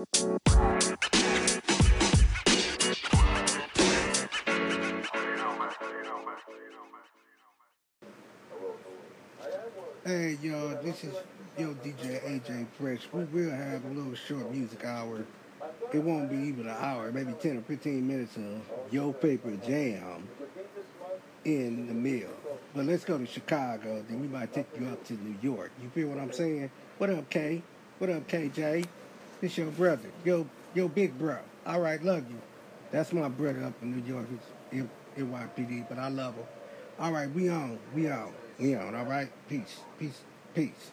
Hey, yo, this is yo DJ AJ Fresh. We will have a little short music hour. It won't be even an hour, maybe 10 or 15 minutes of Yo Paper Jam in the mill. But let's go to Chicago, then we might take you up to New York. You feel what I'm saying? What up, K? What up, KJ? This your brother, yo, yo big bro. All right, love you. That's my brother up in New York. He's NYPD, but I love him. All right, we on, we on, we on. All right, peace, peace, peace.